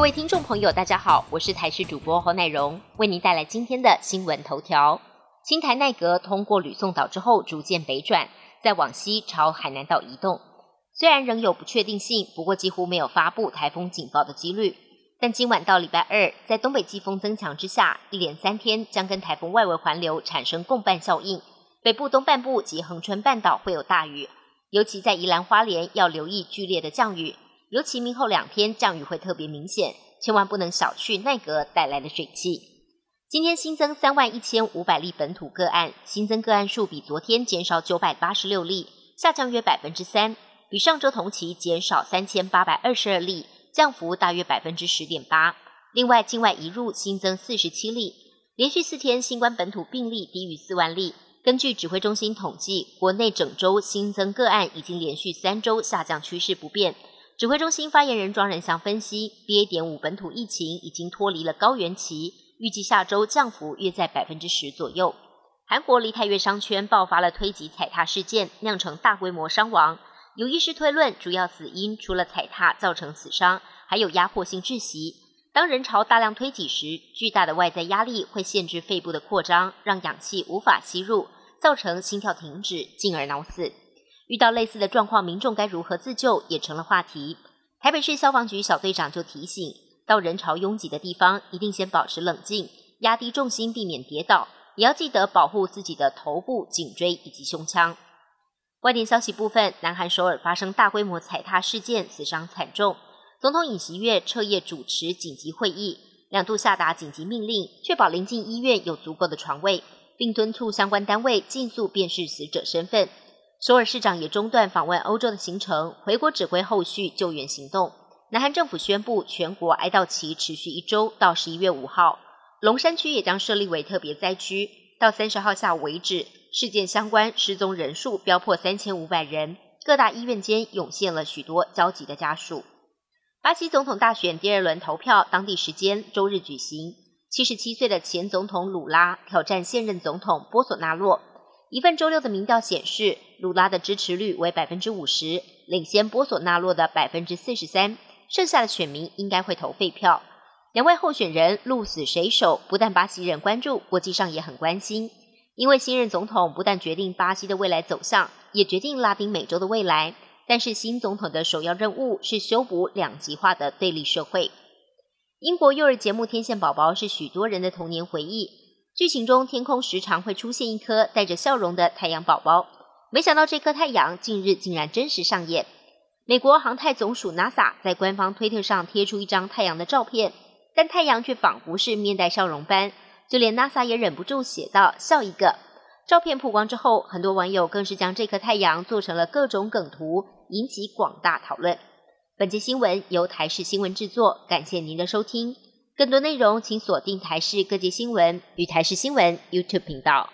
各位听众朋友，大家好，我是台视主播侯乃荣，为您带来今天的新闻头条。青台奈格通过吕宋岛之后，逐渐北转，再往西朝海南岛移动。虽然仍有不确定性，不过几乎没有发布台风警报的几率。但今晚到礼拜二，在东北季风增强之下，一连三天将跟台风外围环流产生共伴效应，北部东半部及恒春半岛会有大雨，尤其在宜兰花莲要留意剧烈的降雨。尤其明后两天降雨会特别明显，千万不能小觑奈格带来的水汽。今天新增三万一千五百例本土个案，新增个案数比昨天减少九百八十六例，下降约百分之三，比上周同期减少三千八百二十二例，降幅大约百分之十点八。另外，境外移入新增四十七例，连续四天新冠本土病例低于四万例。根据指挥中心统计，国内整周新增个案已经连续三周下降趋势不变。指挥中心发言人庄仁祥分析，BA. 点五本土疫情已经脱离了高原期，预计下周降幅约在百分之十左右。韩国梨泰院商圈爆发了推挤踩踏事件，酿成大规模伤亡。有医师推论，主要死因除了踩踏造成死伤，还有压迫性窒息。当人潮大量推挤时，巨大的外在压力会限制肺部的扩张，让氧气无法吸入，造成心跳停止，进而脑死。遇到类似的状况，民众该如何自救也成了话题。台北市消防局小队长就提醒，到人潮拥挤的地方，一定先保持冷静，压低重心，避免跌倒，也要记得保护自己的头部、颈椎以及胸腔。外电消息部分，南韩首尔发生大规模踩踏事件，死伤惨重。总统尹锡悦彻夜主持紧急会议，两度下达紧急命令，确保临近医院有足够的床位，并敦促相关单位尽速辨识死者身份。首尔市长也中断访问欧洲的行程，回国指挥后续救援行动。南韩政府宣布全国哀悼期持续一周，到十一月五号。龙山区也将设立为特别灾区，到三十号下午为止，事件相关失踪人数飙破三千五百人。各大医院间涌现了许多焦急的家属。巴西总统大选第二轮投票，当地时间周日举行。七十七岁的前总统鲁拉挑战现任总统波索纳洛。一份周六的民调显示，鲁拉的支持率为百分之五十，领先波索纳洛的百分之四十三。剩下的选民应该会投废票。两位候选人鹿死谁手，不但巴西人关注，国际上也很关心。因为新任总统不但决定巴西的未来走向，也决定拉丁美洲的未来。但是新总统的首要任务是修补两极化的对立社会。英国幼儿节目《天线宝宝》是许多人的童年回忆。剧情中，天空时常会出现一颗带着笑容的太阳宝宝。没想到这颗太阳近日竟然真实上演。美国航太总署 NASA 在官方推特上贴出一张太阳的照片，但太阳却仿佛是面带笑容般，就连 NASA 也忍不住写道：“笑一个。”照片曝光之后，很多网友更是将这颗太阳做成了各种梗图，引起广大讨论。本节新闻由台视新闻制作，感谢您的收听。更多内容，请锁定台视各界新闻与台视新闻 YouTube 频道。